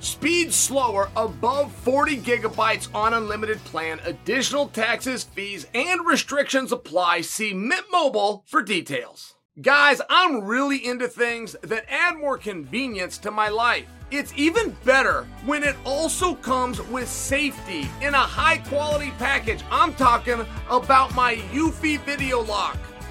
Speed slower above 40 gigabytes on unlimited plan. Additional taxes, fees, and restrictions apply. See Mint Mobile for details. Guys, I'm really into things that add more convenience to my life. It's even better when it also comes with safety in a high quality package. I'm talking about my Eufy Video Lock.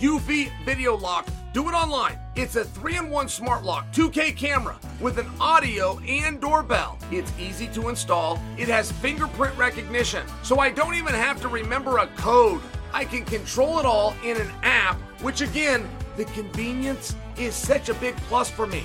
Eufy Video Lock. Do it online. It's a 3 in 1 smart lock, 2K camera with an audio and doorbell. It's easy to install. It has fingerprint recognition, so I don't even have to remember a code. I can control it all in an app, which again, the convenience is such a big plus for me.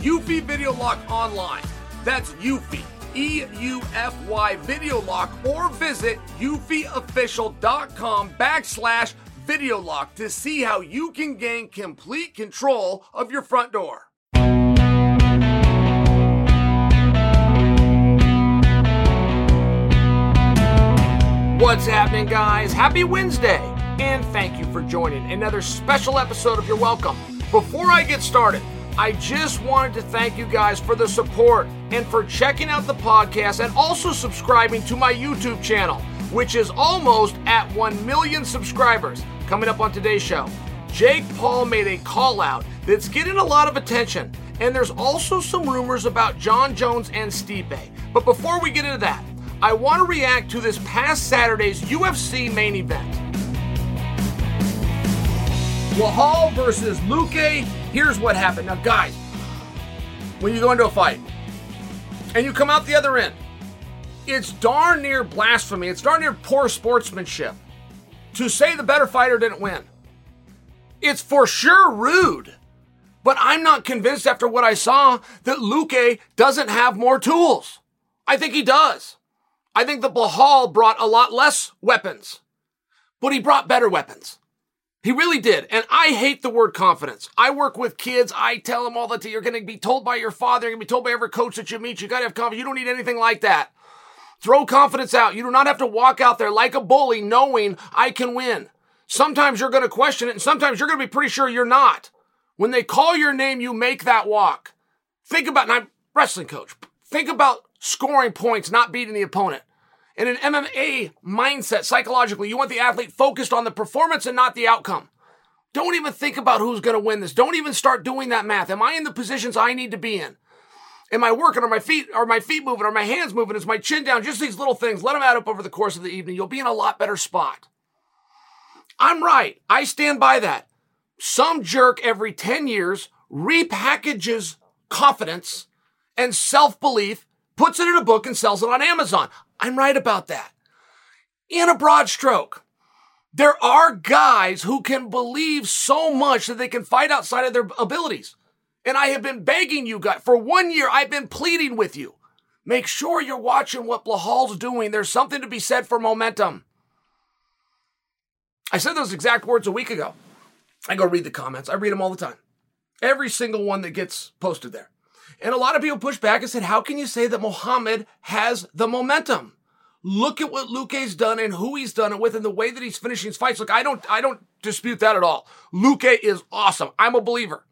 Eufy Video Lock online. That's Eufy, E U F Y Video Lock, or visit eufyofficial.com backslash video lock to see how you can gain complete control of your front door. What's happening, guys? Happy Wednesday! And thank you for joining another special episode of You're Welcome. Before I get started, I just wanted to thank you guys for the support and for checking out the podcast and also subscribing to my YouTube channel, which is almost at 1 million subscribers. Coming up on today's show, Jake Paul made a call out that's getting a lot of attention, and there's also some rumors about Jon Jones and Stipe. But before we get into that, I want to react to this past Saturday's UFC main event. Belal versus Luque. Here's what happened. Now, guys, when you go into a fight and you come out the other end, it's darn near blasphemy. It's darn near poor sportsmanship to say the better fighter didn't win. It's for sure rude. But I'm not convinced after what I saw that Luque doesn't have more tools. I think he does. I think the Belal brought a lot less weapons, but he brought better weapons. He really did. And I hate the word confidence. I work with kids. I tell them all the time, you're going to be told by your father, you're going to be told by every coach that you meet, you got to have confidence. You don't need anything like that. Throw confidence out. You do not have to walk out there like a bully knowing I can win. Sometimes you're going to question it, and sometimes you're going to be pretty sure you're not. When they call your name, you make that walk. Think about, and I'm wrestling coach. Think about scoring points, not beating the opponent. In an MMA mindset, psychologically, you want the athlete focused on the performance and not the outcome. Don't even think about who's going to win this. Don't even start doing that math. Am I in the positions I need to be in? Am I working? Are my feet are my feet moving? Are my hands moving? Is my chin down? Just these little things. Let them add up over the course of the evening. You'll be in a lot better spot. I'm right. I stand by that. Some jerk every 10 years repackages confidence and self belief, puts it in a book, and sells it on Amazon. I'm right about that. In a broad stroke, there are guys who can believe so much that they can fight outside of their abilities. And I have been begging you guys for one year, I've been pleading with you. Make sure you're watching what Belal's doing. There's something to be said for momentum. I said those exact words a week ago. I go read the comments. I read them all the time. Every single one that gets posted there. And a lot of people push back and said, How can you say that Muhammad has the momentum? Look at what Luque's done and who he's done it with and the way that he's finishing his fights. Look, I don't I don't dispute that at all. Luque is awesome. I'm a believer.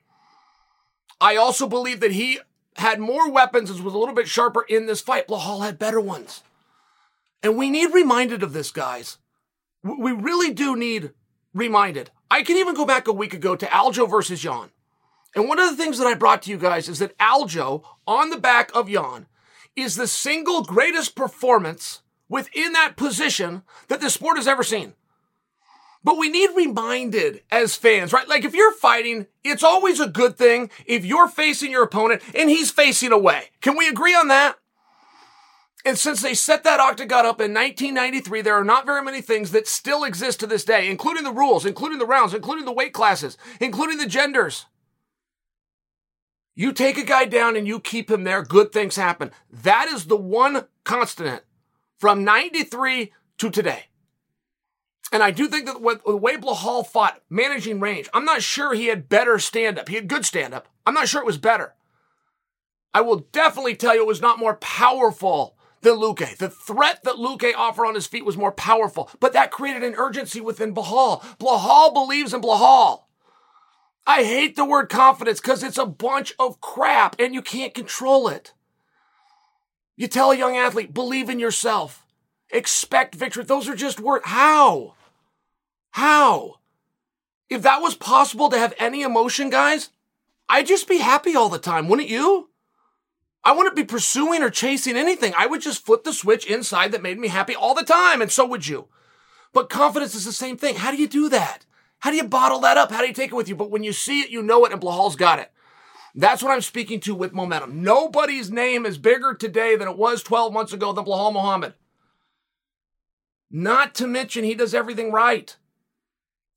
I also believe that he had more weapons and was a little bit sharper in this fight. Belal had better ones. And we need reminded of this, guys. We really do need reminded. I can even go back a week ago to Aljo versus Yan. And one of the things that I brought to you guys is that Aljo on the back of Yan is the single greatest performance within that position that the sport has ever seen. But we need reminded as fans, right? Like if you're fighting, it's always a good thing if you're facing your opponent and he's facing away. Can we agree on that? And since they set that octagon up in 1993, there are not very many things that still exist to this day, including the rules, including the rounds, including the weight classes, including the genders. You take a guy down and you keep him there, good things happen. That is the one constant from 93 to today. And I do think that the way Belal fought, managing range, I'm not sure he had better stand up. He had good stand up. I'm not sure it was better. I will definitely tell you it was not more powerful than Luque. The threat that Luque offered on his feet was more powerful, but that created an urgency within Belal. Belal believes in Belal. I hate the word confidence because it's a bunch of crap and you can't control it. You tell a young athlete, believe in yourself, expect victory. Those are just words. How? How? If that was possible to have any emotion, guys, I'd just be happy all the time, wouldn't you? I wouldn't be pursuing or chasing anything. I would just flip the switch inside that made me happy all the time, and so would you. But confidence is the same thing. How do you do that? How do you bottle that up? How do you take it with you? But when you see it, you know it, and Belal's got it. That's what I'm speaking to with momentum. Nobody's name is bigger today than it was 12 months ago than Belal Muhammad. Not to mention, he does everything right.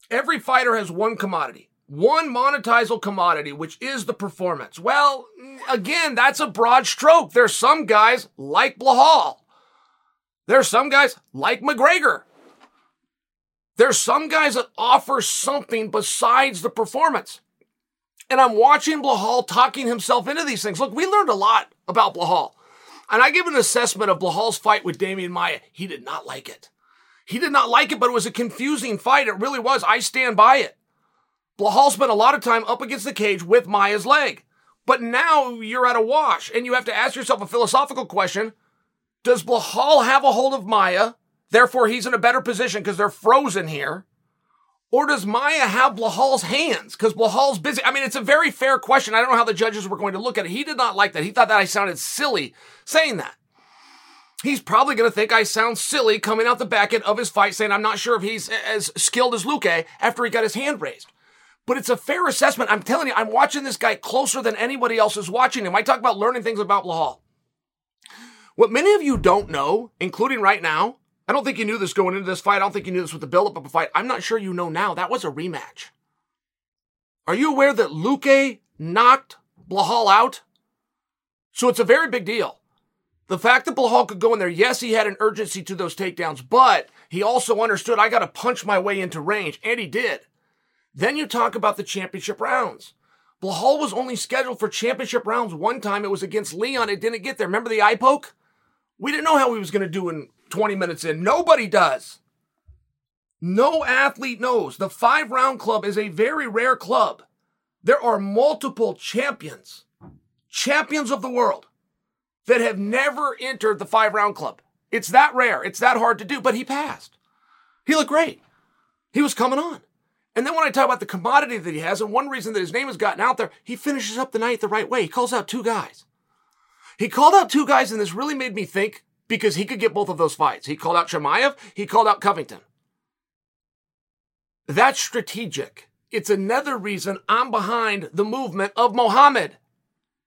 Every fighter has one commodity, one monetizable commodity, which is the performance. Well, again, that's a broad stroke. There's some guys like Belal. There's some guys like McGregor. There's some guys that offer something besides the performance. And I'm watching Belal talking himself into these things. Look, we learned a lot about Belal. And I give an assessment of Belal's fight with Demian Maia. He did not like it. He did not like it, but it was a confusing fight. It really was. I stand by it. Belal spent a lot of time up against the cage with Maya's leg. But now you're at a wash, and you have to ask yourself a philosophical question. Does Belal have a hold of Maia? Therefore, he's in a better position because they're frozen here. Or does Maia have Belal's hands? Because Belal's busy. I mean, it's a very fair question. I don't know how the judges were going to look at it. He did not like that. He thought that I sounded silly saying that he's probably going to think I sound silly coming out the back end of his fight saying I'm not sure if he's as skilled as Luque after he got his hand raised. But it's a fair assessment. I'm telling you, I'm watching this guy closer than anybody else is watching him. I talk about learning things about Belal. What many of you don't know, including right now, I don't think you knew this going into this fight. I don't think you knew this with the buildup of a fight. I'm not sure you know now. That was a rematch. Are you aware that Luque knocked Belal out? So it's a very big deal. The fact that Belal could go in there, yes, he had an urgency to those takedowns, but he also understood I got to punch my way into range, and he did. Then you talk about the championship rounds. Belal was only scheduled for championship rounds one time. It was against Leon. It didn't get there. Remember the eye poke? We didn't know how he was going to do in 20 minutes in. Nobody does. No athlete knows the five round club is a very rare club. There are multiple champions, champions of the world, that have never entered the five round club. It's that rare. It's that hard to do, but he passed. He looked great. He was coming on. And then when I talk about the commodity that he has, and one reason that his name has gotten out there, he finishes up the night the right way. He calls out two guys. He called out two guys, and this really made me think because he could get both of those fights. He called out Chimaev, he called out Covington. That's strategic. It's another reason I'm behind the movement of Muhammad.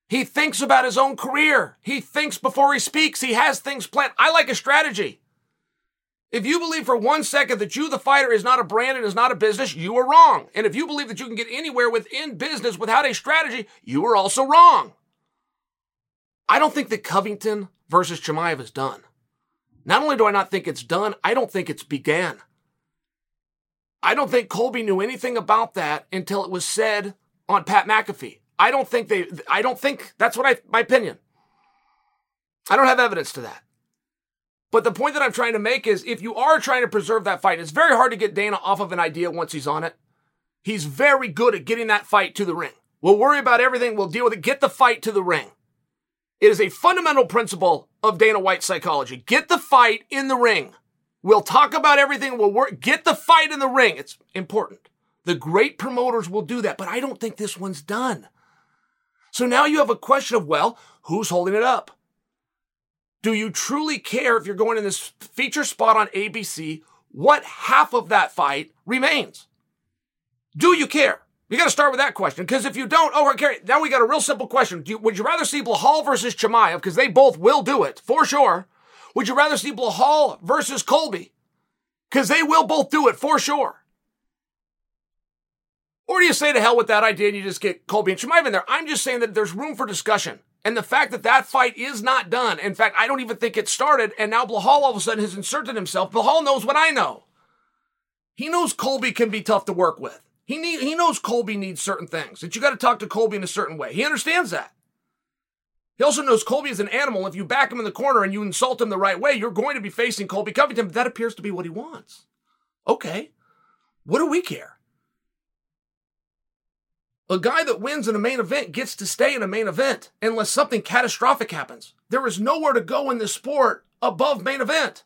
He thinks about his own career. He thinks before he speaks. He has things planned. I like a strategy. If you believe for one second that you, the fighter, is not a brand and is not a business, you are wrong. And if you believe that you can get anywhere within business without a strategy, you are also wrong. I don't think that Covington versus Chimaev is done. Not only do I not think it's done, I don't think it's began. I don't think Colby knew anything about that until it was said on Pat McAfee. I don't think they, I don't think that's what I, my opinion. I don't have evidence to that. But the point that I'm trying to make is if you are trying to preserve that fight, it's very hard to get Dana off of an idea once he's on it. He's very good at getting that fight to the ring. We'll worry about everything. We'll deal with it. Get the fight to the ring. It is a fundamental principle of Dana White psychology. Get the fight in the ring. We'll talk about everything. We'll work, get the fight in the ring. It's important. The great promoters will do that, but I don't think this one's done. So now you have a question of, well, who's holding it up? Do you truly care if you're going in this feature spot on ABC, what half of that fight remains? Do you care? You got to start with that question because if you don't, oh, okay, now we got a real simple question. You, would you rather see Belal versus Chimaev because they both will do it for sure? Would you rather see Belal versus Colby? Because they will both do it for sure. Or do you say to hell with that idea and you just get Colby and Chimaev in there? I'm just saying that there's room for discussion. And the fact that that fight is not done. In fact, I don't even think it started. And now Belal all of a sudden has inserted himself. Belal knows what I know. He knows Colby can be tough to work with. He need, he knows Colby needs certain things. That you got to talk to Colby in a certain way. He understands that. He also knows Colby is an animal. If you back him in the corner and you insult him the right way, you're going to be facing Colby Covington, but that appears to be what he wants. Okay. What do we care? A guy that wins in a main event gets to stay in a main event unless something catastrophic happens. There is nowhere to go in this sport above main event.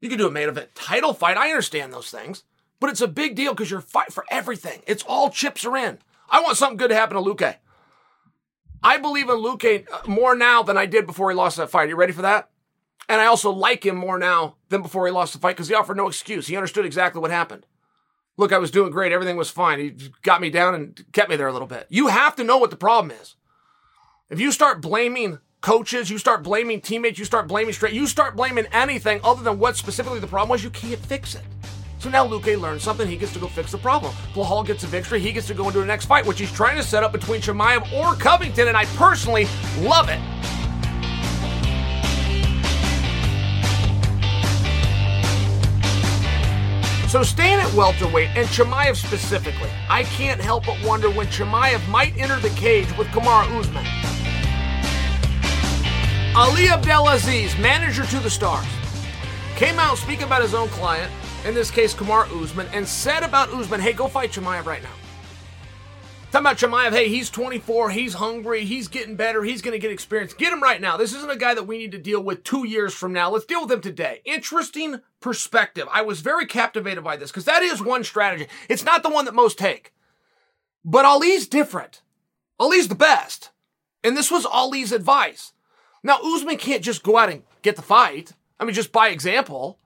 You can do a main event title fight. I understand those things, but it's a big deal because you're fight for everything. It's all chips are in. I want something good to happen to Luque. I believe in Luque uh, more now than I did before he lost that fight. Are you ready for that? And I also like him more now than before he lost the fight because he offered no excuse. He understood exactly what happened. Look, I was doing great. Everything was fine. He got me down and kept me there a little bit. You have to know what the problem is. If you start blaming coaches, you start blaming teammates, you start blaming straight, you start blaming anything other than what specifically the problem was, you can't fix it. So now Luque learns something. He gets to go fix the problem. Belal gets a victory. He gets to go into the next fight, which he's trying to set up between Chimaev or Covington, and I personally love it. So staying at welterweight and Chimaev specifically, I can't help but wonder when Chimaev might enter the cage with Kamaru Usman. Ali Abdelaziz, manager to the Stars, came out speaking about his own client in this case Kamaru Usman, and said about Usman, hey, go fight Chimaev right now. Talking about Chimaev, hey, he's 24, he's hungry, he's getting better, he's going to get experience. Get him right now. This isn't a guy that we need to deal with two years from now. Let's deal with him today. Interesting perspective. I was very captivated by this because that is one strategy. It's not the one that most take. But Ali's different. Ali's the best. And this was Ali's advice. Now, Usman can't just go out and get the fight. I mean, just by example.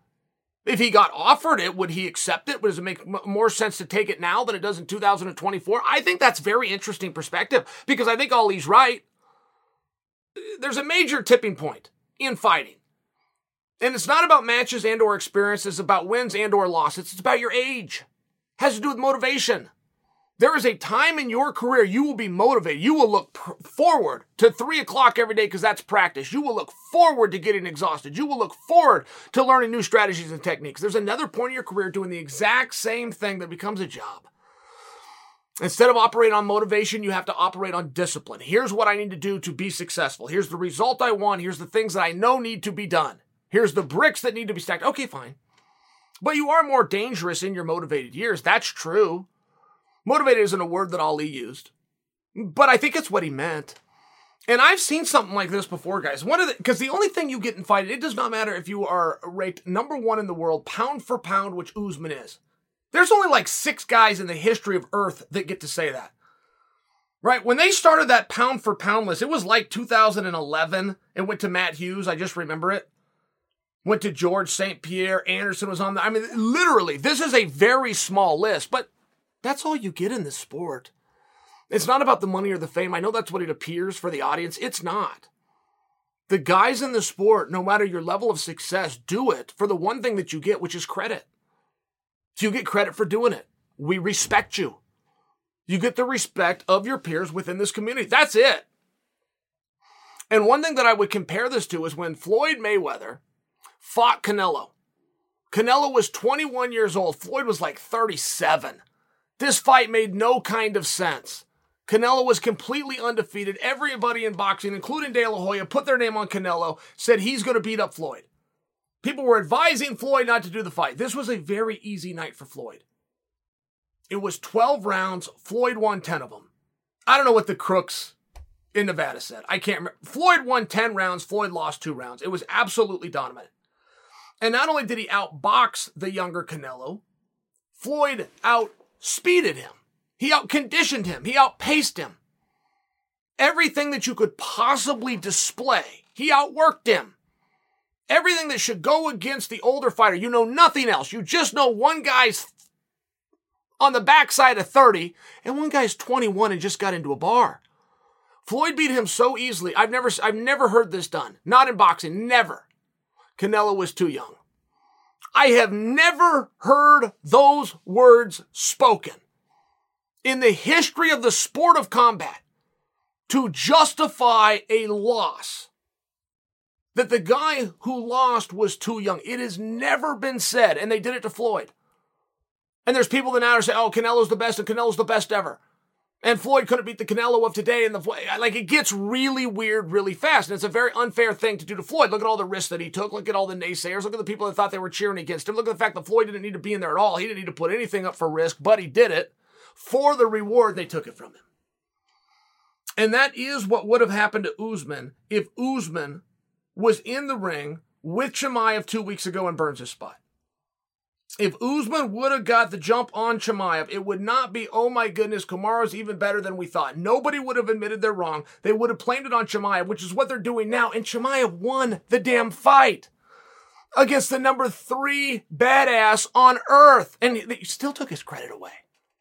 If he got offered it, would he accept it? Does it make more sense to take it now than it does in 2024? I think that's very interesting perspective because I think Ali's right. There's a major tipping point in fighting. And it's not about matches and or experiences, it's about wins and or losses. It's about your age. It has to do with motivation. There is a time in your career you will be motivated. You will look pr- forward to three o'clock every day because that's practice. You will look forward to getting exhausted. You will look forward to learning new strategies and techniques. There's another point in your career doing the exact same thing that becomes a job. Instead of operating on motivation, you have to operate on discipline. Here's what I need to do to be successful. Here's the result I want. Here's the things that I know need to be done. Here's the bricks that need to be stacked. Okay, fine. But you are more dangerous in your motivated years. That's true. Motivated isn't a word that Ali used, but I think it's what he meant. And I've seen something like this before, guys. One of the because the only thing you get in fight, it does not matter if you are ranked number one in the world, pound for pound, which Usman is. There's only like six guys in the history of Earth that get to say that. Right? When they started that pound for pound list, it was like 2011. It went to Matt Hughes. I just remember it. Went to George St. Pierre. Anderson was on the. I mean, literally, this is a very small list, but that's all you get in this sport. It's not about the money or the fame. I know that's what it appears for the audience. It's not. The guys in the sport, no matter your level of success, do it for the one thing that you get, which is credit. So you get credit for doing it. We respect you. You get the respect of your peers within this community. That's it. And one thing that I would compare this to is when Floyd Mayweather fought Canelo. Canelo was 21 years old. Floyd was like 37. This fight made no kind of sense. Canelo was completely undefeated. Everybody in boxing, including De La Hoya, put their name on Canelo, said he's going to beat up Floyd. People were advising Floyd not to do the fight. This was a very easy night for Floyd. It was 12 rounds. Floyd won 10 of them. I don't know what the crooks in Nevada said. I can't remember. Floyd won 10 rounds. Floyd lost two rounds. It was absolutely dominant. And not only did he outbox the younger Canelo, Floyd outspeeded him. He outconditioned him. He outpaced him. Everything that you could possibly display, he outworked him. Everything that should go against the older fighter. You know nothing else. You just know one guy's on the backside of 30 and one guy's 21 and just got into a bar. Floyd beat him so easily. I've never I've never heard this done. Not in boxing, never. Canelo was too young. I have never heard those words spoken in the history of the sport of combat to justify a loss that the guy who lost was too young. It has never been said, and they did it to Floyd. And there's people that now say, "Oh, Canelo's the best, and Canelo's the best ever," and Floyd couldn't beat the Canelo of today. And the like, it gets really weird, really fast, and it's a very unfair thing to do to Floyd. Look at all the risks that he took. Look at all the naysayers. Look at the people that thought they were cheering against him. Look at the fact that Floyd didn't need to be in there at all. He didn't need to put anything up for risk, but he did it for the reward. They took it from him. And that is what would have happened to Usman if Usman was in the ring with Chimaev two weeks ago and burns his spot. If Usman would have got the jump on Chimaev, it would not be, oh my goodness, Kamaru's even better than we thought. Nobody would have admitted they're wrong. They would have blamed it on Chimaev, which is what they're doing now. And Chimaev won the damn fight against the number three badass on earth. And he still took his credit away.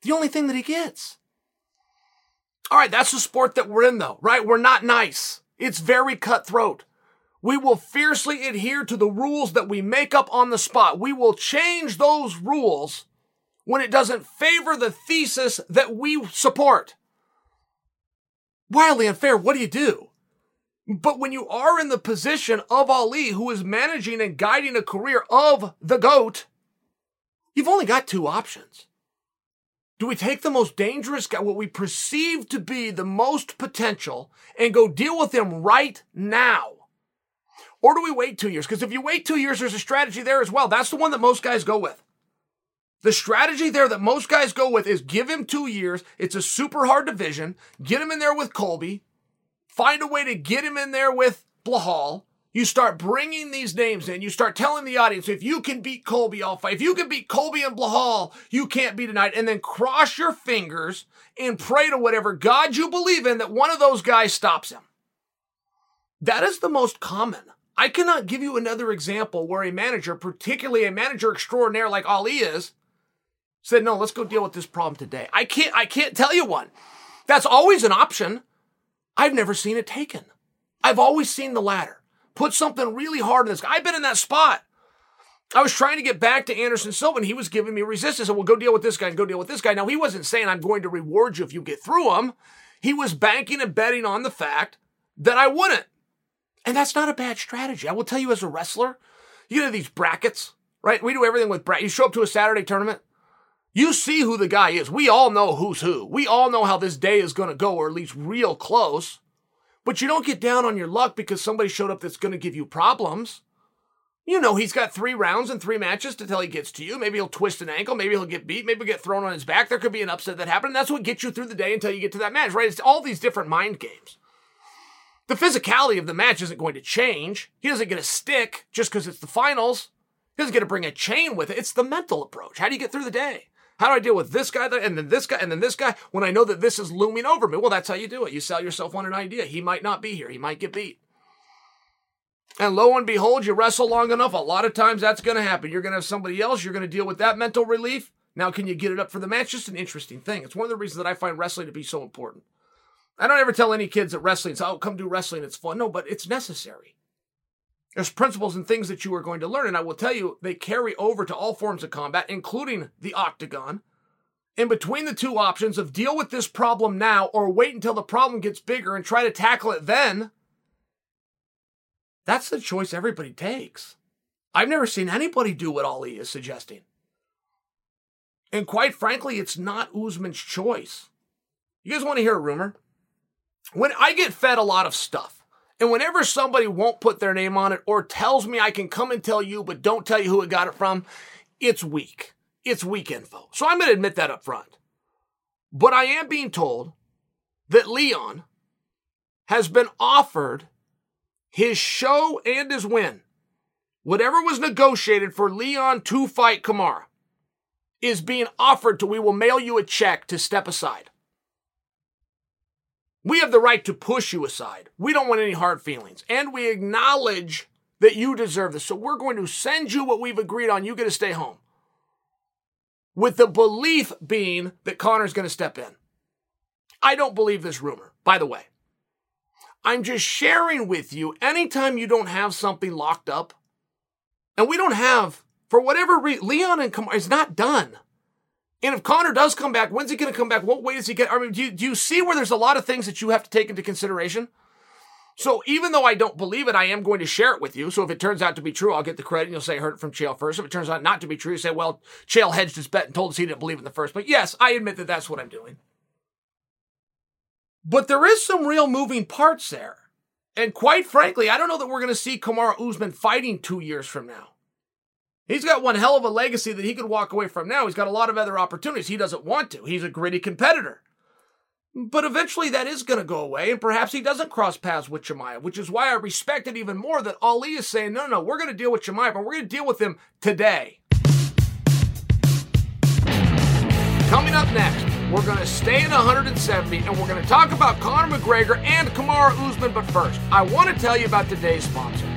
The only thing that he gets. All right, that's the sport that we're in, though, right? We're not nice. It's very cutthroat. We will fiercely adhere to the rules that we make up on the spot. We will change those rules when it doesn't favor the thesis that we support. Wildly unfair, what do you do? But when you are in the position of Ali, who is managing and guiding a career of the GOAT, you've only got two options. Do we take the most dangerous guy, what we perceive to be the most potential, and go deal with him right now? Or do we wait two years? Because if you wait two years, there's a strategy there as well. That's the one that most guys go with. The strategy there that most guys go with is give him two years. It's a super hard division. Get him in there with Colby. Find a way to get him in there with Belal. You start bringing these names in. You start telling the audience, if you can beat Colby, I'll fight. If you can beat Colby and Belal, you can't be tonight. And then cross your fingers and pray to whatever God you believe in that one of those guys stops him. That is the most common. I cannot give you another example where a manager, particularly a manager extraordinaire like Ali is, said, "No, let's go deal with this problem today." I can't I can't tell you one. That's always an option. I've never seen it taken. I've always seen the latter. Put something really hard in this. I've been in that spot. I was trying to get back to Anderson Silva and he was giving me resistance. And we'll go deal with this guy and go deal with this guy. Now, he wasn't saying I'm going to reward you if you get through him. He was banking and betting on the fact that I wouldn't. And that's not a bad strategy. I will tell you as a wrestler, you know these brackets, right? We do everything with brackets. You show up to a Saturday tournament, you see who the guy is. We all know who's who. We all know how this day is going to go, or at least real close. But you don't get down on your luck because somebody showed up that's going to give you problems. You know he's got three rounds and three matches until he gets to you. Maybe he'll twist an ankle. Maybe he'll get beat. Maybe he'll get thrown on his back. There could be an upset that happened. That's what gets you through the day until you get to that match, right? It's all these different mind games. The physicality of the match isn't going to change. He doesn't get a stick just because it's the finals. He doesn't get to bring a chain with it. It's the mental approach. How do you get through the day? How do I deal with this guy and then this guy and then this guy when I know that this is looming over me? Well, that's how you do it. You sell yourself on an idea. He might not be here. He might get beat. And lo and behold, you wrestle long enough, a lot of times that's going to happen. You're going to have somebody else. You're going to deal with that mental relief. Now, can you get it up for the match? Just an interesting thing. It's one of the reasons that I find wrestling to be so important. I don't ever tell any kids that wrestling, oh, come do wrestling. It's fun. No, but it's necessary. There's principles and things that you are going to learn. And I will tell you, they carry over to all forms of combat, including the octagon. In between the two options of deal with this problem now or wait until the problem gets bigger and try to tackle it then, that's the choice everybody takes. I've never seen anybody do what Ali is suggesting. And quite frankly, it's not Usman's choice. You guys want to hear a rumor? When I get fed a lot of stuff, and whenever somebody won't put their name on it or tells me I can come and tell you, but don't tell you who it got it from, it's weak. It's weak info. So I'm going to admit that up front. But I am being told that Leon has been offered his show and his win, whatever was negotiated for Leon to fight Kamaru is being offered to we will mail you a check to step aside. We have the right to push you aside. We don't want any hard feelings. And we acknowledge that you deserve this. So we're going to send you what we've agreed on. You get to stay home. With the belief being that Conor's going to step in. I don't believe this rumor, by the way. I'm just sharing with you anytime you don't have something locked up, and we don't have, for whatever reason, Leon and Kamaru is not done. And if Conor does come back, when's he going to come back? What way does he get? I mean, do you, do you see where there's a lot of things that you have to take into consideration? So even though I don't believe it, I am going to share it with you. So if it turns out to be true, I'll get the credit and you'll say I heard it from Chael first. If it turns out not to be true, you say, well, Chael hedged his bet and told us he didn't believe in the first. But yes, I admit that that's what I'm doing. But there is some real moving parts there. And quite frankly, I don't know that we're going to see Kamaru Usman fighting two years from now. He's got one hell of a legacy that he could walk away from now. He's got a lot of other opportunities. He doesn't want to. He's a gritty competitor. But eventually that is going to go away, and perhaps he doesn't cross paths with Chimaev, which is why I respect it even more that Ali is saying, no, no, we're going to deal with Chimaev, but we're going to deal with him today. Coming up next, we're going to stay at 170 and we're going to talk about Conor McGregor and Kamaru Usman. But first, I want to tell you about today's sponsor.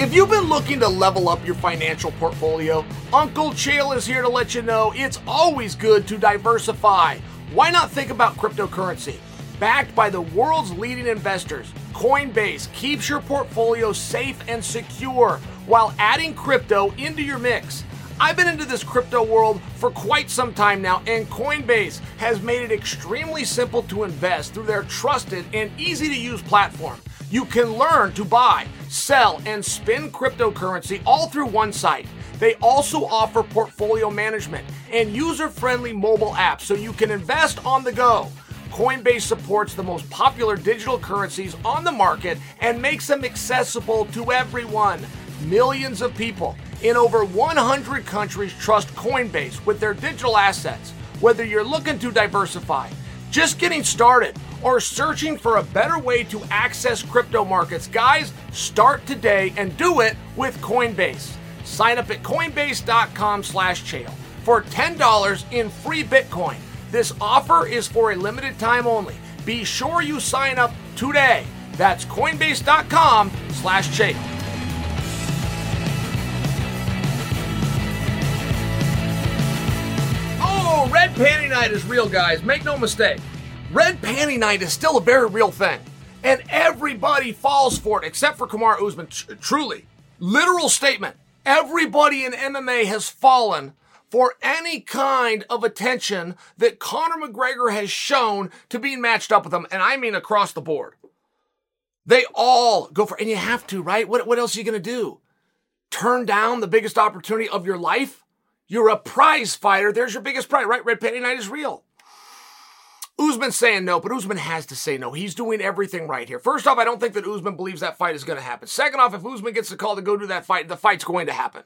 If you've been looking to level up your financial portfolio, Uncle Chael is here to let you know it's always good to diversify. Why not think about cryptocurrency? Backed by the world's leading investors, Coinbase keeps your portfolio safe and secure while adding crypto into your mix. I've been into this crypto world for quite some time now, and Coinbase has made it extremely simple to invest through their trusted and easy to use platform. You can learn to buy, sell, and spin cryptocurrency all through one site. They also offer portfolio management and user friendly mobile apps so you can invest on the go. Coinbase supports the most popular digital currencies on the market and makes them accessible to everyone. Millions of people in over 100 countries trust Coinbase with their digital assets. Whether you're looking to diversify, just getting started, or searching for a better way to access crypto markets, guys, start today and do it with Coinbase. Sign up at coinbase.com slash for $10 in free Bitcoin. This offer is for a limited time only. Be sure you sign up today. That's coinbase.com slash chael. Oh, red Panty Night is real, guys. Make no mistake. Red Panty Night is still a very real thing. And everybody falls for it, except for Kamaru Usman. T- truly. Literal statement. Everybody in MMA has fallen for any kind of attention that Conor McGregor has shown to being matched up with him. And I mean across the board. They all go for, and you have to, right? What, what else are you going to do? Turn down the biggest opportunity of your life? You're a prize fighter. There's your biggest prize, right? Red Panty Night is real. Usman saying no, but Usman has to say no. He's doing everything right here. First off, I don't think that Usman believes that fight is going to happen. Second off, if Usman gets the call to go do that fight, the fight's going to happen.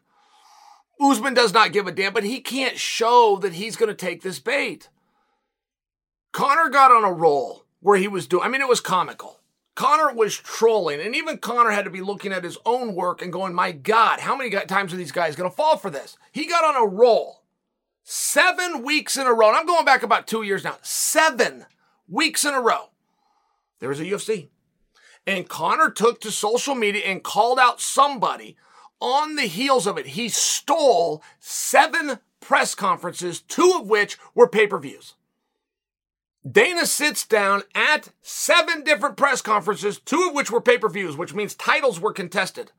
Usman does not give a damn, but he can't show that he's going to take this bait. Conor got on a roll where he was doing, I mean, it was comical. Conor was trolling, and even Conor had to be looking at his own work and going, My God, how many times are these guys going to fall for this? He got on a roll seven weeks in a row. And I'm going back about two years now. Seven weeks in a row. There was a UFC. And Conor took to social media and called out somebody on the heels of it. He stole seven press conferences, two of which were pay per views. Dana sits down at seven different press conferences, two of which were pay per views, which means titles were contested.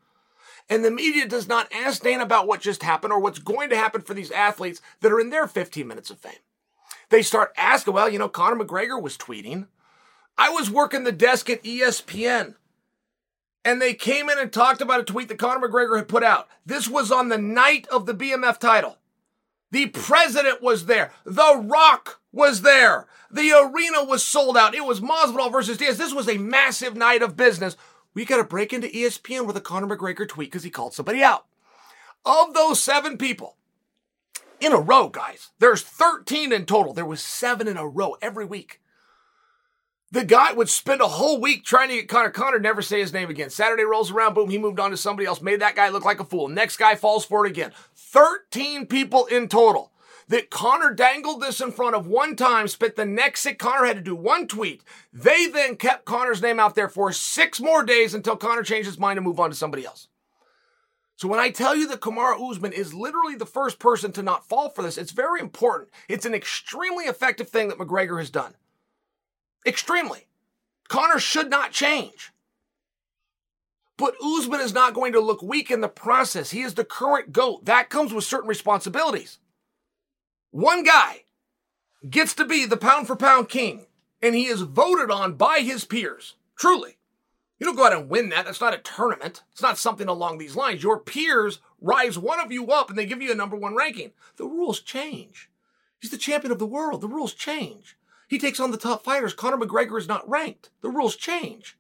And the media does not ask Dan about what just happened or what's going to happen for these athletes that are in their 15 minutes of fame. They start asking, well, you know, Conor McGregor was tweeting. I was working the desk at ESPN and they came in and talked about a tweet that Conor McGregor had put out. This was on the night of the BMF title. The president was there. The Rock was there. The arena was sold out. It was Masvidal versus Diaz. This was a massive night of business we got to break into ESPN with a Conor McGregor tweet because he called somebody out. Of those seven people in a row, guys, there's 13 in total. There was seven in a row every week. The guy would spend a whole week trying to get Conor. Conor never say his name again. Saturday rolls around, boom, he moved on to somebody else, made that guy look like a fool. Next guy falls for it again. 13 people in total that Conor dangled this in front of one time, spent the next six, Conor had to do one tweet. They then kept Conor's name out there for six more days until Conor changed his mind and moved on to somebody else. So when I tell you that Kamaru Usman is literally the first person to not fall for this, it's very important. It's an extremely effective thing that McGregor has done. Extremely. Conor should not change. But Usman is not going to look weak in the process. He is the current GOAT. That comes with certain responsibilities. One guy gets to be the pound for pound king, and he is voted on by his peers. Truly. You don't go out and win that. That's not a tournament. It's not something along these lines. Your peers rise one of you up and they give you a number one ranking. The rules change. He's the champion of the world. The rules change. He takes on the top fighters. Conor McGregor is not ranked. The rules change.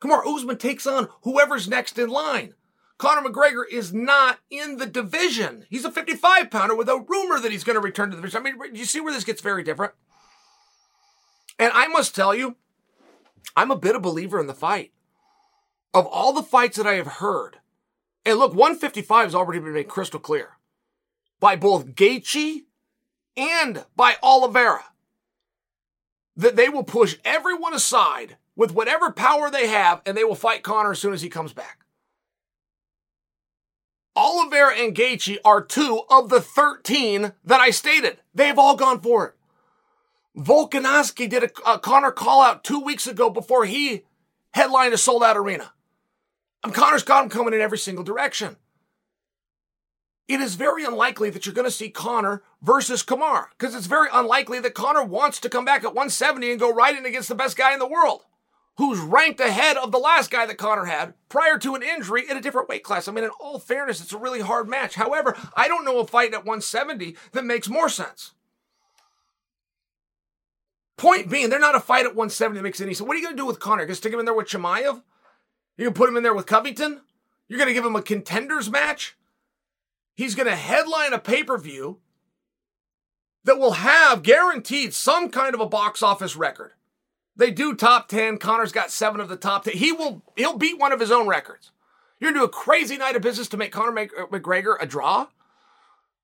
Kamar Usman takes on whoever's next in line. Conor McGregor is not in the division. He's a 55 pounder with a rumor that he's going to return to the division. I mean, you see where this gets very different? And I must tell you, I'm a bit of a believer in the fight. Of all the fights that I have heard, and look, 155 has already been made crystal clear by both Gaethje and by Oliveira that they will push everyone aside with whatever power they have and they will fight Conor as soon as he comes back. Oliveira and Gaethje are two of the 13 that I stated. They've all gone for it. Volkanovski did a, a Conor call out two weeks ago before he headlined a sold out arena. And Conor's got him coming in every single direction. It is very unlikely that you're going to see Conor versus Kamar because it's very unlikely that Conor wants to come back at 170 and go right in against the best guy in the world who's ranked ahead of the last guy that Conor had prior to an injury in a different weight class. I mean, in all fairness, it's a really hard match. However, I don't know a fight at 170 that makes more sense. Point being, they're not a fight at 170 that makes any sense. What are you going to do with Conor? To stick him in there with Chimaev? Going to put him in there with Covington? You're going to give him a contenders match? He's going to headline a pay per view that will have guaranteed some kind of a box office record. They do top 10. Conor's got seven of the top 10. He will, he'll beat one of his own records. You're going to do a crazy night of business to make Conor uh, McGregor a draw?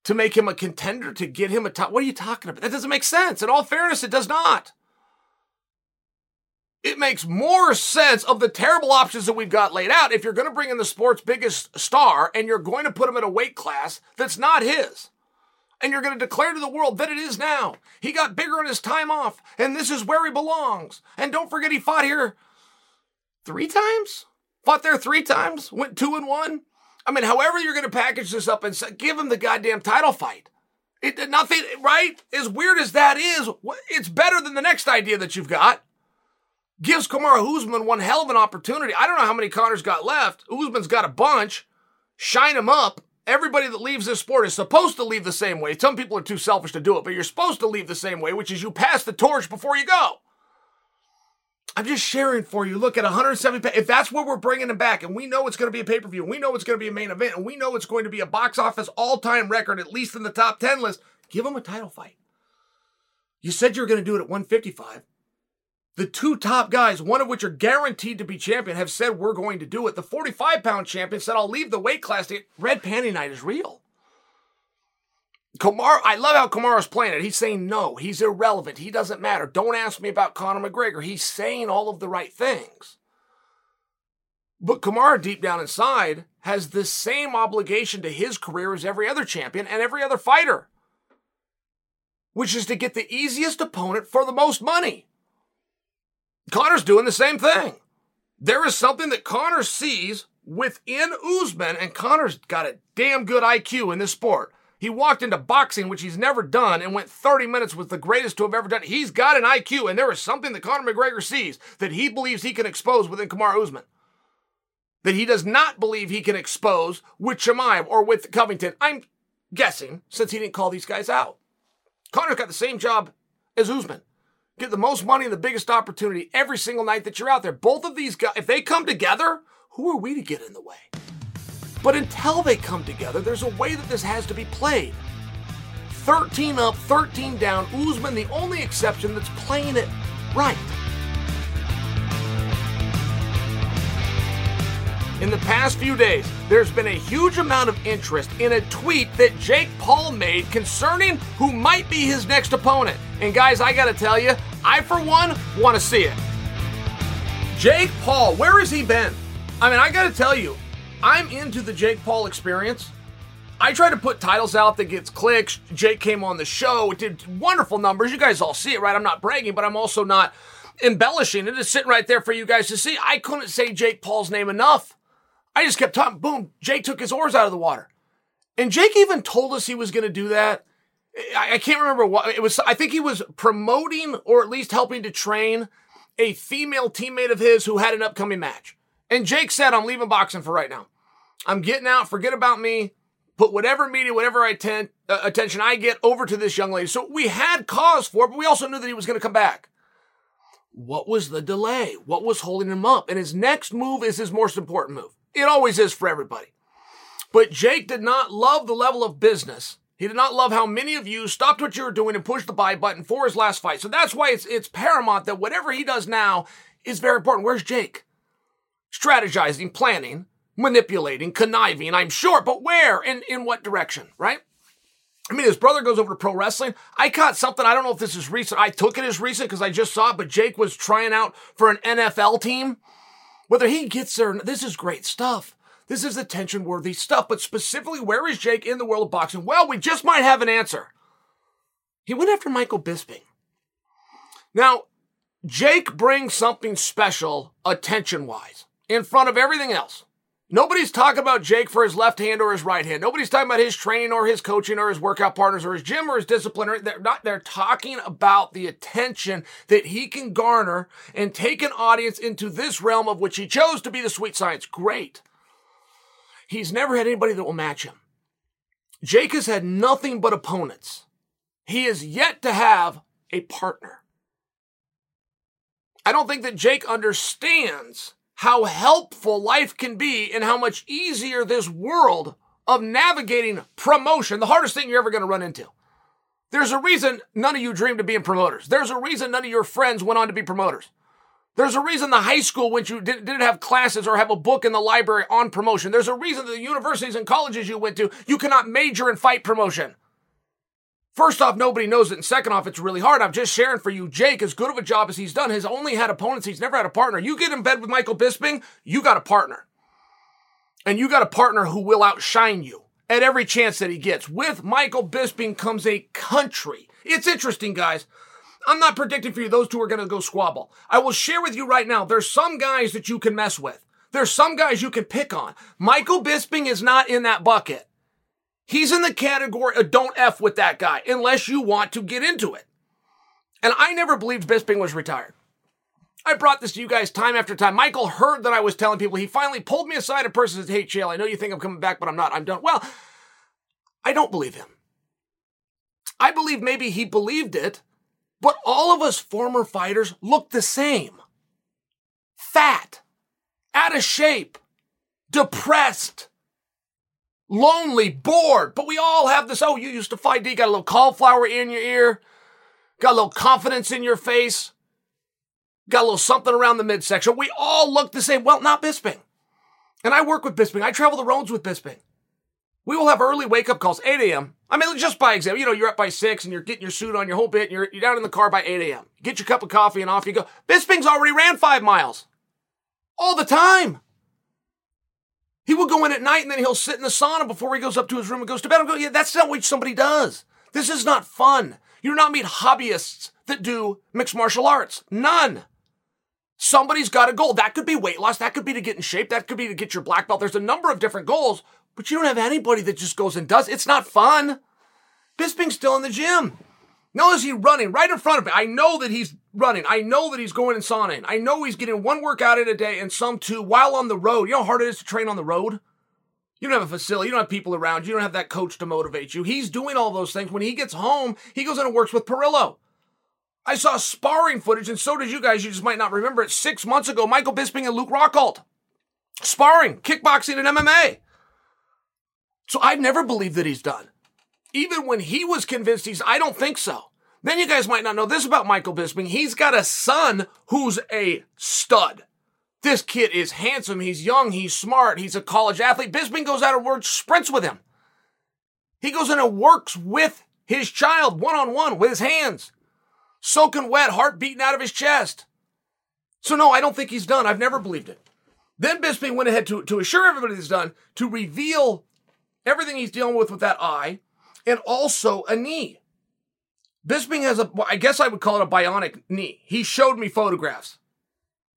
To make him a contender, to get him a top. What are you talking about? That doesn't make sense. In all fairness, it does not. It makes more sense of the terrible options that we've got laid out if you're going to bring in the sport's biggest star and you're going to put him in a weight class that's not his and you're going to declare to the world that it is now. He got bigger in his time off, and this is where he belongs. And don't forget, he fought here three times. Fought there three times. Went two and one. I mean, however you're going to package this up and say, give him the goddamn title fight. It nothing right. As weird as that is, it's better than the next idea that you've got. Gives Kamaru Usman one hell of an opportunity. I don't know how many Conors got left. Usman's got a bunch. Shine him up everybody that leaves this sport is supposed to leave the same way. Some people are too selfish to do it, but you're supposed to leave the same way, which is you pass the torch before you go. I'm just sharing for you. Look at 170. If that's what we're bringing them back, and we know it's going to be a pay per view, we know it's going to be a main event, and we know it's going to be a box office all time record, at least in the top 10 list, give them a title fight. You said you were going to do it at 155. The two top guys, one of which are guaranteed to be champion, have said we're going to do it. The 45 pound champion said, I'll leave the weight class. Red Panty Night is real. Kamaru, I love how Kamaru's playing it. He's saying no, he's irrelevant. He doesn't matter. Don't ask me about Conor McGregor. He's saying all of the right things. But Kamaru, deep down inside, has the same obligation to his career as every other champion and every other fighter, which is to get the easiest opponent for the most money. Conor's doing the same thing. There is something that Conor sees within Usman, and Conor's got a damn good IQ in this sport. He walked into boxing, which he's never done, and went 30 minutes with the greatest to have ever done. He's got an IQ, and there is something that Conor McGregor sees that he believes he can expose within Kamaru Usman. That he does not believe he can expose with Chimaev or with Covington. I'm guessing, since he didn't call these guys out. Conor's got the same job as Usman. Get the most money and the biggest opportunity every single night that you're out there. Both of these guys, if they come together, who are we to get in the way? But until they come together, there's a way that this has to be played. 13 up, 13 down. Usman, the only exception that's playing it right. In the past few days, there's been a huge amount of interest in a tweet that Jake Paul made concerning who might be his next opponent. And guys, I gotta tell you, I for one want to see it. Jake Paul, where has he been? I mean, I gotta tell you, I'm into the Jake Paul experience. I try to put titles out that gets clicks. Jake came on the show. It did wonderful numbers. You guys all see it, right? I'm not bragging, but I'm also not embellishing. It is sitting right there for you guys to see. I couldn't say Jake Paul's name enough. I just kept talking. Boom. Jake took his oars out of the water. And Jake even told us he was going to do that. I, I can't remember what it was. I think he was promoting or at least helping to train a female teammate of his who had an upcoming match. And Jake said, I'm leaving boxing for right now. I'm getting out. Forget about me. Put whatever media, whatever I uh, attention I get over to this young lady. So we had cause for it, but we also knew that he was going to come back. What was the delay? What was holding him up? And his next move is his most important move. It always is for everybody. But Jake did not love the level of business. He did not love how many of you stopped what you were doing and pushed the buy button for his last fight. So that's why it's, it's paramount that whatever he does now is very important. Where's Jake? strategizing, planning, manipulating, conniving, I'm sure, but where and in what direction, right? I mean, his brother goes over to pro wrestling. I caught something. I don't know if this is recent. I took it as recent because I just saw it, but Jake was trying out for an NFL team. Whether he gets there, this is great stuff. This is attention worthy stuff, but specifically, where is Jake in the world of boxing? Well, we just might have an answer. He went after Michael Bisping. Now, Jake brings something special attention wise in front of everything else. Nobody's talking about Jake for his left hand or his right hand. Nobody's talking about his training or his coaching or his workout partners or his gym or his disciplinary. They're not, they're talking about the attention that he can garner and take an audience into this realm of which he chose to be the sweet science. Great. He's never had anybody that will match him. Jake has had nothing but opponents. He is yet to have a partner. I don't think that Jake understands how helpful life can be and how much easier this world of navigating promotion, the hardest thing you're ever going to run into. There's a reason none of you dreamed of being promoters. There's a reason none of your friends went on to be promoters. There's a reason the high school went you didn't, didn't have classes or have a book in the library on promotion. There's a reason the universities and colleges you went to, you cannot major in fight promotion. First off, nobody knows it. And second off, it's really hard. I'm just sharing for you. Jake, as good of a job as he's done, has only had opponents. He's never had a partner. You get in bed with Michael Bisping, you got a partner. And you got a partner who will outshine you at every chance that he gets. With Michael Bisping comes a country. It's interesting, guys. I'm not predicting for you those two are going to go squabble. I will share with you right now. There's some guys that you can mess with. There's some guys you can pick on. Michael Bisping is not in that bucket. He's in the category of don't F with that guy unless you want to get into it. And I never believed Bisping was retired. I brought this to you guys time after time. Michael heard that I was telling people. He finally pulled me aside a person said, Hey, Chael, I know you think I'm coming back, but I'm not. I'm done. Well, I don't believe him. I believe maybe he believed it, but all of us former fighters look the same. Fat, out of shape, depressed, lonely, bored. But we all have this. Oh, you used to fight. You got a little cauliflower in your ear, got a little confidence in your face, got a little something around the midsection. We all look the same. Well, not Bisping. And I work with Bisping. I travel the roads with Bisping. We will have early wake up calls, 8 a.m. I mean, just by example, you know, you're up by 6 and you're getting your suit on your whole bit and you're, you're down in the car by 8 a.m. Get your cup of coffee and off you go. Bisping's already ran five miles. All the time. He will go in at night and then he'll sit in the sauna before he goes up to his room and goes to bed. I'm going, yeah, that's not what somebody does. This is not fun. You do not meet hobbyists that do mixed martial arts. None. Somebody's got a goal. That could be weight loss. That could be to get in shape. That could be to get your black belt. There's a number of different goals, but you don't have anybody that just goes and does. It's not fun. Bisping's still in the gym. Now is he running right in front of me? I know that he's running. I know that he's going and sauning. I know he's getting one workout in a day and some two while on the road. You know how hard it is to train on the road? You don't have a facility. You don't have people around. You don't have that coach to motivate you. He's doing all those things. When he gets home, he goes in and works with Parillo. I saw sparring footage, and so did you guys. You just might not remember it. Six months ago, Michael Bisping and Luke Rockhold sparring, kickboxing, and MMA. So I've never believed that he's done. Even when he was convinced he's, I don't think so. Then you guys might not know this about Michael Bisping. He's got a son who's a stud. This kid is handsome. He's young. He's smart. He's a college athlete. Bisping goes out and works sprints with him. He goes in and works with his child one on one with his hands, soaking wet, heart beating out of his chest. So, no, I don't think he's done. I've never believed it. Then Bisping went ahead to, to assure everybody he's done, to reveal everything he's dealing with with that eye and also a knee. Bisping has a, I guess I would call it a bionic knee. He showed me photographs.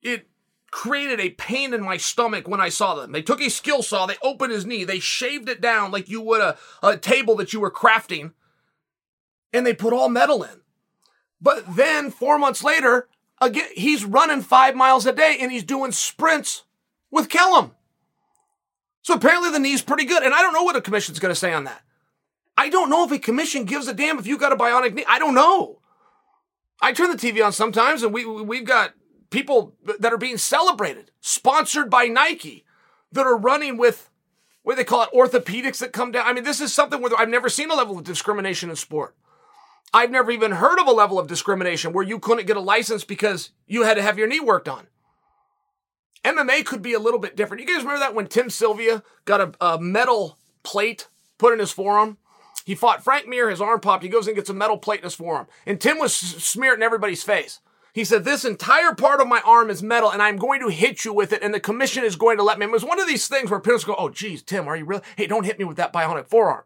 It created a pain in my stomach when I saw them. They took a skill saw, they opened his knee, they shaved it down like you would a, a table that you were crafting, and they put all metal in. But then four months later, again, he's running five miles a day and he's doing sprints with Callum. So apparently the knee's pretty good. And I don't know what the commission's going to say on that. I don't know if a commission gives a damn if you got a bionic knee. I don't know. I turn the TV on sometimes and we, we've got people that are being celebrated, sponsored by Nike, that are running with what they call it orthopedics that come down. I mean, this is something where I've never seen a level of discrimination in sport. I've never even heard of a level of discrimination where you couldn't get a license because you had to have your knee worked on. MMA could be a little bit different. You guys remember that when Tim Sylvia got a, a metal plate put in his forearm? He fought Frank Mir, his arm popped. He goes and gets a metal plate in his forearm. And Tim was smeared in everybody's face. He said, This entire part of my arm is metal and I'm going to hit you with it and the commission is going to let me. It was one of these things where parents go, Oh, geez, Tim, are you really? Hey, don't hit me with that bionic forearm.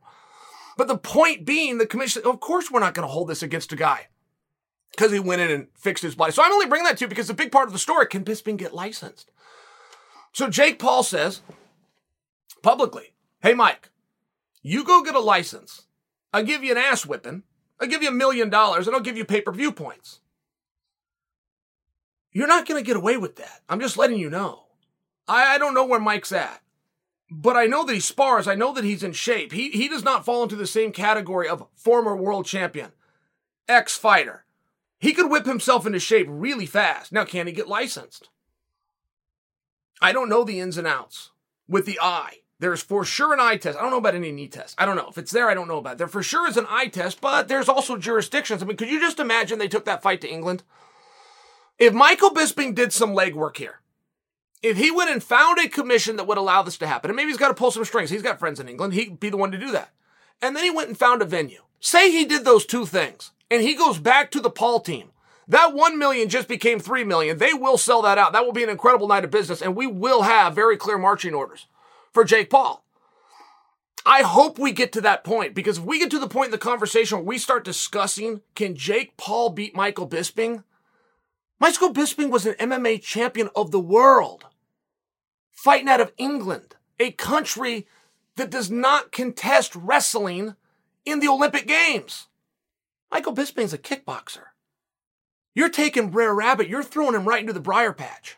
But the point being, the commission, of course, we're not going to hold this against a guy because he went in and fixed his body. So I'm only bringing that to you because the big part of the story can Bisping get licensed? So Jake Paul says publicly, Hey, Mike, you go get a license. I'll give you an ass whipping. I'll give you a million dollars and I'll give you pay per view points. You're not going to get away with that. I'm just letting you know. I, I don't know where Mike's at, but I know that he spars. I know that he's in shape. He, he does not fall into the same category of former world champion, ex fighter. He could whip himself into shape really fast. Now, can he get licensed? I don't know the ins and outs with the eye. There's for sure an eye test. I don't know about any knee test. I don't know. If it's there, I don't know about it. There for sure is an eye test, but there's also jurisdictions. I mean, could you just imagine they took that fight to England? If Michael Bisping did some legwork here, if he went and found a commission that would allow this to happen, and maybe he's got to pull some strings, he's got friends in England, he'd be the one to do that. And then he went and found a venue. Say he did those two things, and he goes back to the Paul team. That 1 million just became 3 million. They will sell that out. That will be an incredible night of business, and we will have very clear marching orders for Jake Paul. I hope we get to that point because if we get to the point in the conversation where we start discussing can Jake Paul beat Michael Bisping? Michael Bisping was an MMA champion of the world, fighting out of England, a country that does not contest wrestling in the Olympic Games. Michael Bisping's a kickboxer. You're taking Brer Rabbit, you're throwing him right into the briar patch.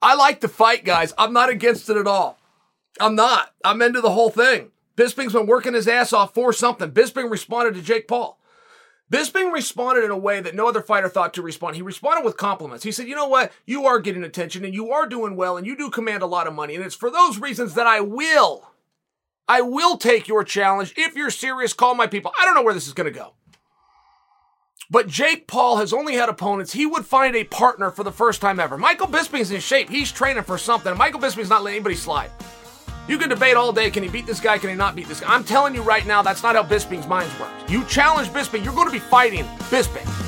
I like to fight, guys. I'm not against it at all. I'm not. I'm into the whole thing. Bisping's been working his ass off for something. Bisping responded to Jake Paul. Bisping responded in a way that no other fighter thought to respond. He responded with compliments. He said, You know what? You are getting attention and you are doing well and you do command a lot of money. And it's for those reasons that I will, I will take your challenge. If you're serious, call my people. I don't know where this is going to go. But Jake Paul has only had opponents. He would find a partner for the first time ever. Michael Bisping's in shape. He's training for something. Michael Bisping's not letting anybody slide. You can debate all day can he beat this guy, can he not beat this guy? I'm telling you right now, that's not how Bisping's mind works. You challenge Bisping, you're going to be fighting Bisping.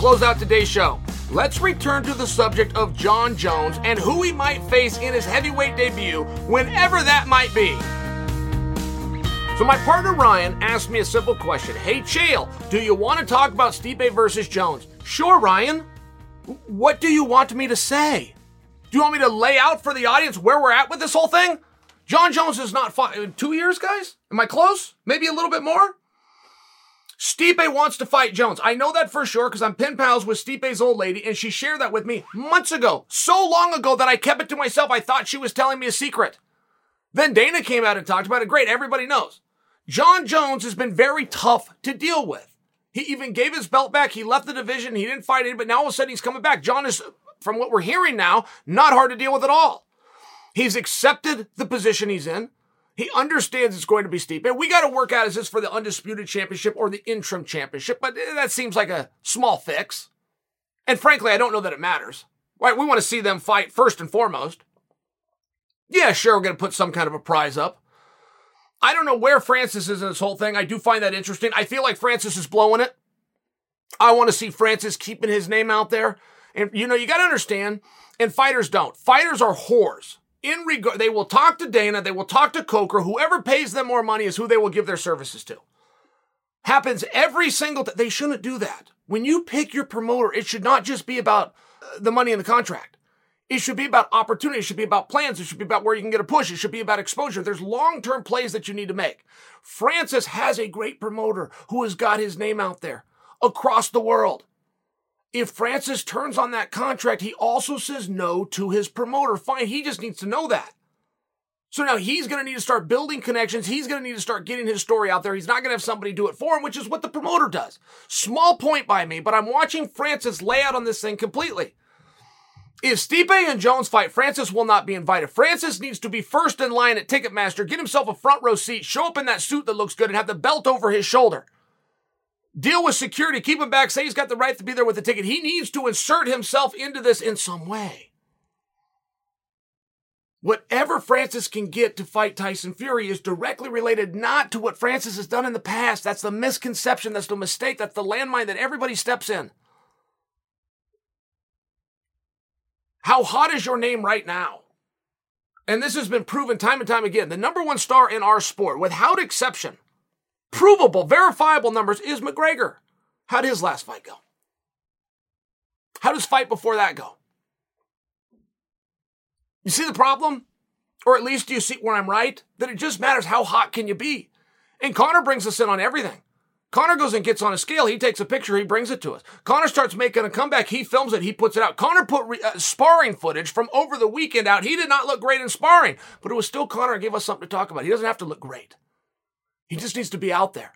Close out today's show, let's return to the subject of Jon Jones and who he might face in his heavyweight debut, whenever that might be. So my partner Ryan asked me a simple question. Hey Chael, do you want to talk about Stipe versus Jones? Sure, Ryan. What do you want me to say? Do you want me to lay out for the audience where we're at with this whole thing? Jon Jones is not fought in two years, guys. Am I close? Maybe a little bit more. Stipe wants to fight Jones. I know that for sure because I'm pen pals with Stipe's old lady, and she shared that with me months ago. So long ago that I kept it to myself. I thought she was telling me a secret. Then Dana came out and talked about it. Great, everybody knows. Jon Jones has been very tough to deal with. He even gave his belt back. He left the division. He didn't fight it, but now all of a sudden he's coming back. Jon is, from what we're hearing now, not hard to deal with at all. He's accepted the position he's in. He understands it's going to be steep. And we got to work out is this for the undisputed championship or the interim championship? But that seems like a small fix. And frankly, I don't know that it matters. Right? We want to see them fight first and foremost. Yeah, sure, we're going to put some kind of a prize up. I don't know where Francis is in this whole thing. I do find that interesting. I feel like Francis is blowing it. I want to see Francis keeping his name out there. And you know, you got to understand, and fighters don't. Fighters are whores in regard, they will talk to Dana, they will talk to Coker. Whoever pays them more money is who they will give their services to. Happens every single time. They shouldn't do that. When you pick your promoter, it should not just be about uh, the money in the contract. It should be about opportunity. It should be about plans. It should be about where you can get a push. It should be about exposure. There's long term plays that you need to make. Francis has a great promoter who has got his name out there across the world. If Francis turns on that contract, he also says no to his promoter. Fine, he just needs to know that. So now he's going to need to start building connections. He's going to need to start getting his story out there. He's not going to have somebody do it for him, which is what the promoter does. Small point by me, but I'm watching Francis lay out on this thing completely. If Stipe and Jones fight, Francis will not be invited. Francis needs to be first in line at Ticketmaster, get himself a front row seat, show up in that suit that looks good, and have the belt over his shoulder deal with security, keep him back, say he's got the right to be there with the ticket. He needs to insert himself into this in some way. Whatever Francis can get to fight Tyson Fury is directly related not to what Francis has done in the past. That's the misconception, that's the mistake, that's the landmine that everybody steps in. How hot is your name right now? And this has been proven time and time again. The number one star in our sport, without exception, provable, verifiable numbers is McGregor. How'd his last fight go? How does fight before that go? You see the problem? Or at least do you see where I'm right? That it just matters how hot can you be. And Conor brings us in on everything. Conor goes and gets on a scale. He takes a picture. He brings it to us. Conor starts making a comeback. He films it. He puts it out. Conor put re- uh, sparring footage from over the weekend out. He did not look great in sparring, but it was still Conor gave us something to talk about. He doesn't have to look great. He just needs to be out there.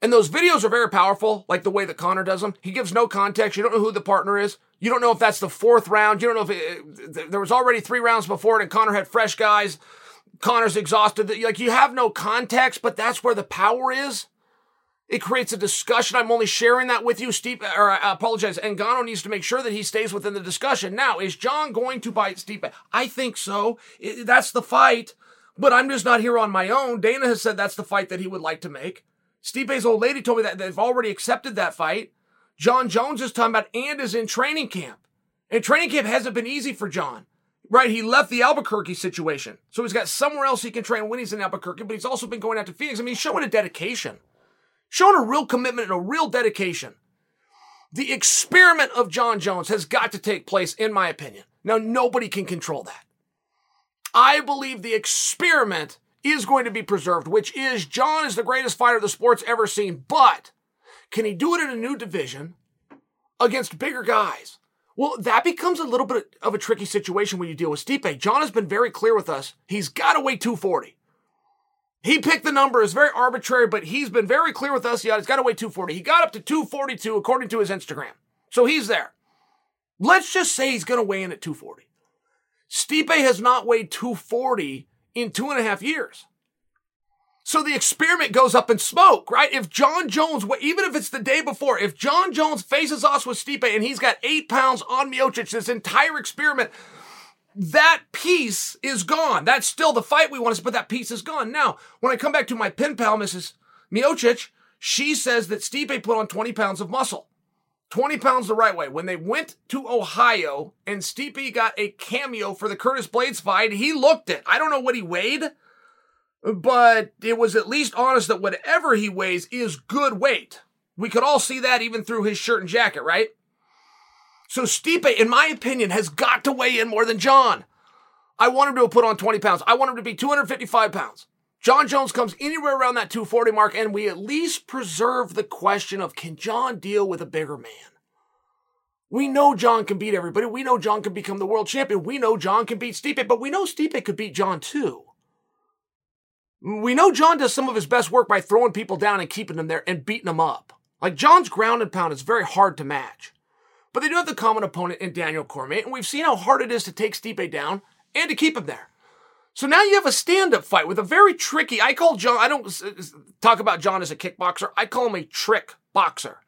And those videos are very powerful, like the way that Conor does them. He gives no context. You don't know who the partner is. You don't know if that's the fourth round. You don't know if it, there was already three rounds before it and Conor had fresh guys. Conor's exhausted. Like you have no context, but that's where the power is. It creates a discussion. I'm only sharing that with you, Steve, or uh, I apologize. Ngannou needs to make sure that he stays within the discussion. Now, is Jon going to bite Stipe? I think so. That's the fight. But I'm just not here on my own. Dana has said that's the fight that he would like to make. Stipe's old lady told me that they've already accepted that fight. Jon Jones is talking about and is in training camp. And training camp hasn't been easy for Jon. Right, he left the Albuquerque situation. So he's got somewhere else he can train when he's in Albuquerque, but he's also been going out to Phoenix. I mean, he's showing a dedication. Showing a real commitment and a real dedication. The experiment of Jon Jones has got to take place, in my opinion. Now, nobody can control that. I believe the experiment is going to be preserved, which is Jon is the greatest fighter the sport's ever seen, but can he do it in a new division against bigger guys? Well, that becomes a little bit of a tricky situation when you deal with Stipe. Jon has been very clear with us. He's got to weigh 240. He picked the number. It's very arbitrary, but he's been very clear with us. Yeah, he's got to weigh 240. He got up to 242 according to his Instagram. So he's there. Let's just say he's going to weigh in at 240. Stipe has not weighed 240 in two and a half years. So the experiment goes up in smoke, right? If Jon Jones, even if it's the day before, if Jon Jones faces us with Stipe and he's got eight pounds on Miocic, this entire experiment, that piece is gone. That's still the fight we want to but that piece is gone. Now, when I come back to my pen pal, Mrs. Miocic, she says that Stipe put on 20 pounds of muscle. 20 pounds the right way. When they went to Ohio and Stipe got a cameo for the Curtis Blaydes fight, he looked it. I don't know what he weighed, but it was at least honest that whatever he weighs is good weight. We could all see that even through his shirt and jacket, right? So Stipe, in my opinion, has got to weigh in more than Jon. I want him to put on 20 pounds. I want him to be 255 pounds. Jon Jones comes anywhere around that 240 mark, and we at least preserve the question of can Jon deal with a bigger man? We know Jon can beat everybody. We know Jon can become the world champion. We know Jon can beat Stipe, but we know Stipe could beat Jon too. We know Jon does some of his best work by throwing people down and keeping them there and beating them up. Like Jon's ground and pound is very hard to match. But they do have the common opponent in Daniel Cormier, and we've seen how hard it is to take Stipe down and to keep him there. So now you have a stand-up fight with a very tricky. I call Jon. I don't talk about Jon as a kickboxer. I call him a trick boxer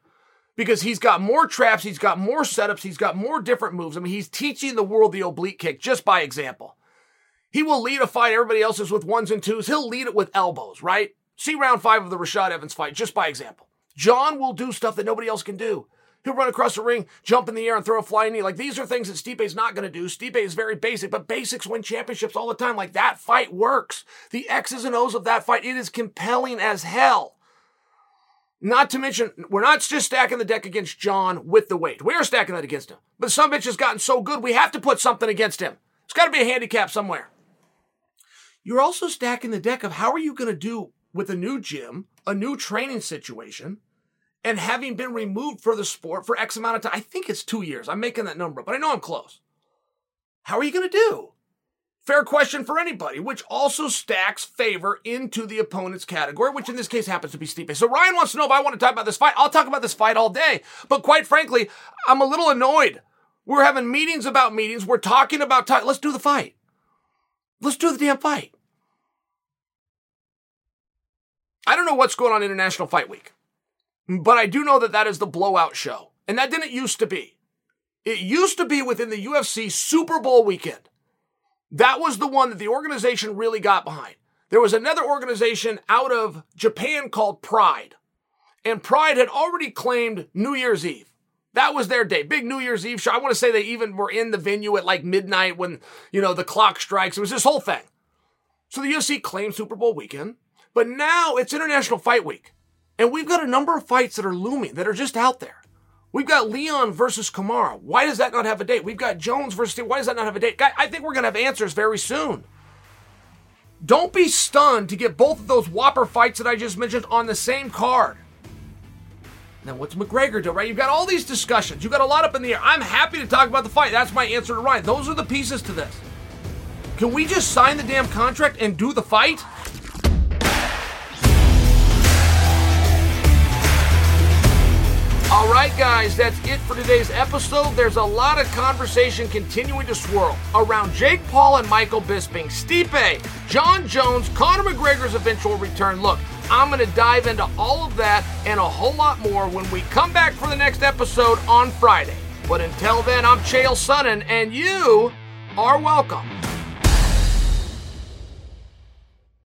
because he's got more traps, he's got more setups, he's got more different moves. I mean, he's teaching the world the oblique kick just by example. He will lead a fight. Everybody else is with ones and twos. He'll lead it with elbows, right? See round five of the Rashad Evans fight just by example. Jon will do stuff that nobody else can do. He'll run across the ring, jump in the air, and throw a flying knee. Like these are things that Stipe's not going to do. Stipe is very basic, but basics win championships all the time. Like that fight works. The X's and O's of that fight, it is compelling as hell. Not to mention, we're not just stacking the deck against Jon with the weight. We're stacking that against him. But some bitch has gotten so good, we have to put something against him. It's got to be a handicap somewhere. You're also stacking the deck of how are you going to do with a new gym, a new training situation, and having been removed for the sport for X amount of time, I think it's two years. I'm making that number, but I know I'm close. How are you going to do? Fair question for anybody, which also stacks favor into the opponent's category, which in this case happens to be Stipe. So Ryan wants to know if I want to talk about this fight. I'll talk about this fight all day. But quite frankly, I'm a little annoyed. We're having meetings about meetings. We're talking about time. Let's do the fight. Let's do the damn fight. I don't know what's going on International Fight Week. But I do know that that is the blowout show. And that didn't used to be. It used to be within the UFC Super Bowl weekend. That was the one that the organization really got behind. There was another organization out of Japan called Pride. And Pride had already claimed New Year's Eve. That was their day. Big New Year's Eve show. I want to say they even were in the venue at like midnight when, you know, the clock strikes. It was this whole thing. So the UFC claimed Super Bowl weekend, but now it's International Fight Week. And we've got a number of fights that are looming, that are just out there. We've got Leon versus Kamaru. Why does that not have a date? We've got Jones versus. Why does that not have a date? I think we're going to have answers very soon. Don't be stunned to get both of those whopper fights that I just mentioned on the same card. Now, what's McGregor do, right? You've got all these discussions. You've got a lot up in the air. I'm happy to talk about the fight. That's my answer to Ryan. Those are the pieces to this. Can we just sign the damn contract and do the fight? All right, guys, that's it for today's episode. There's a lot of conversation continuing to swirl around Jake Paul and Michael Bisping, Stipe, Jon Jones, Conor McGregor's eventual return. Look, I'm going to dive into all of that and a whole lot more when we come back for the next episode on Friday. But until then, I'm Chael Sonnen, and you are welcome.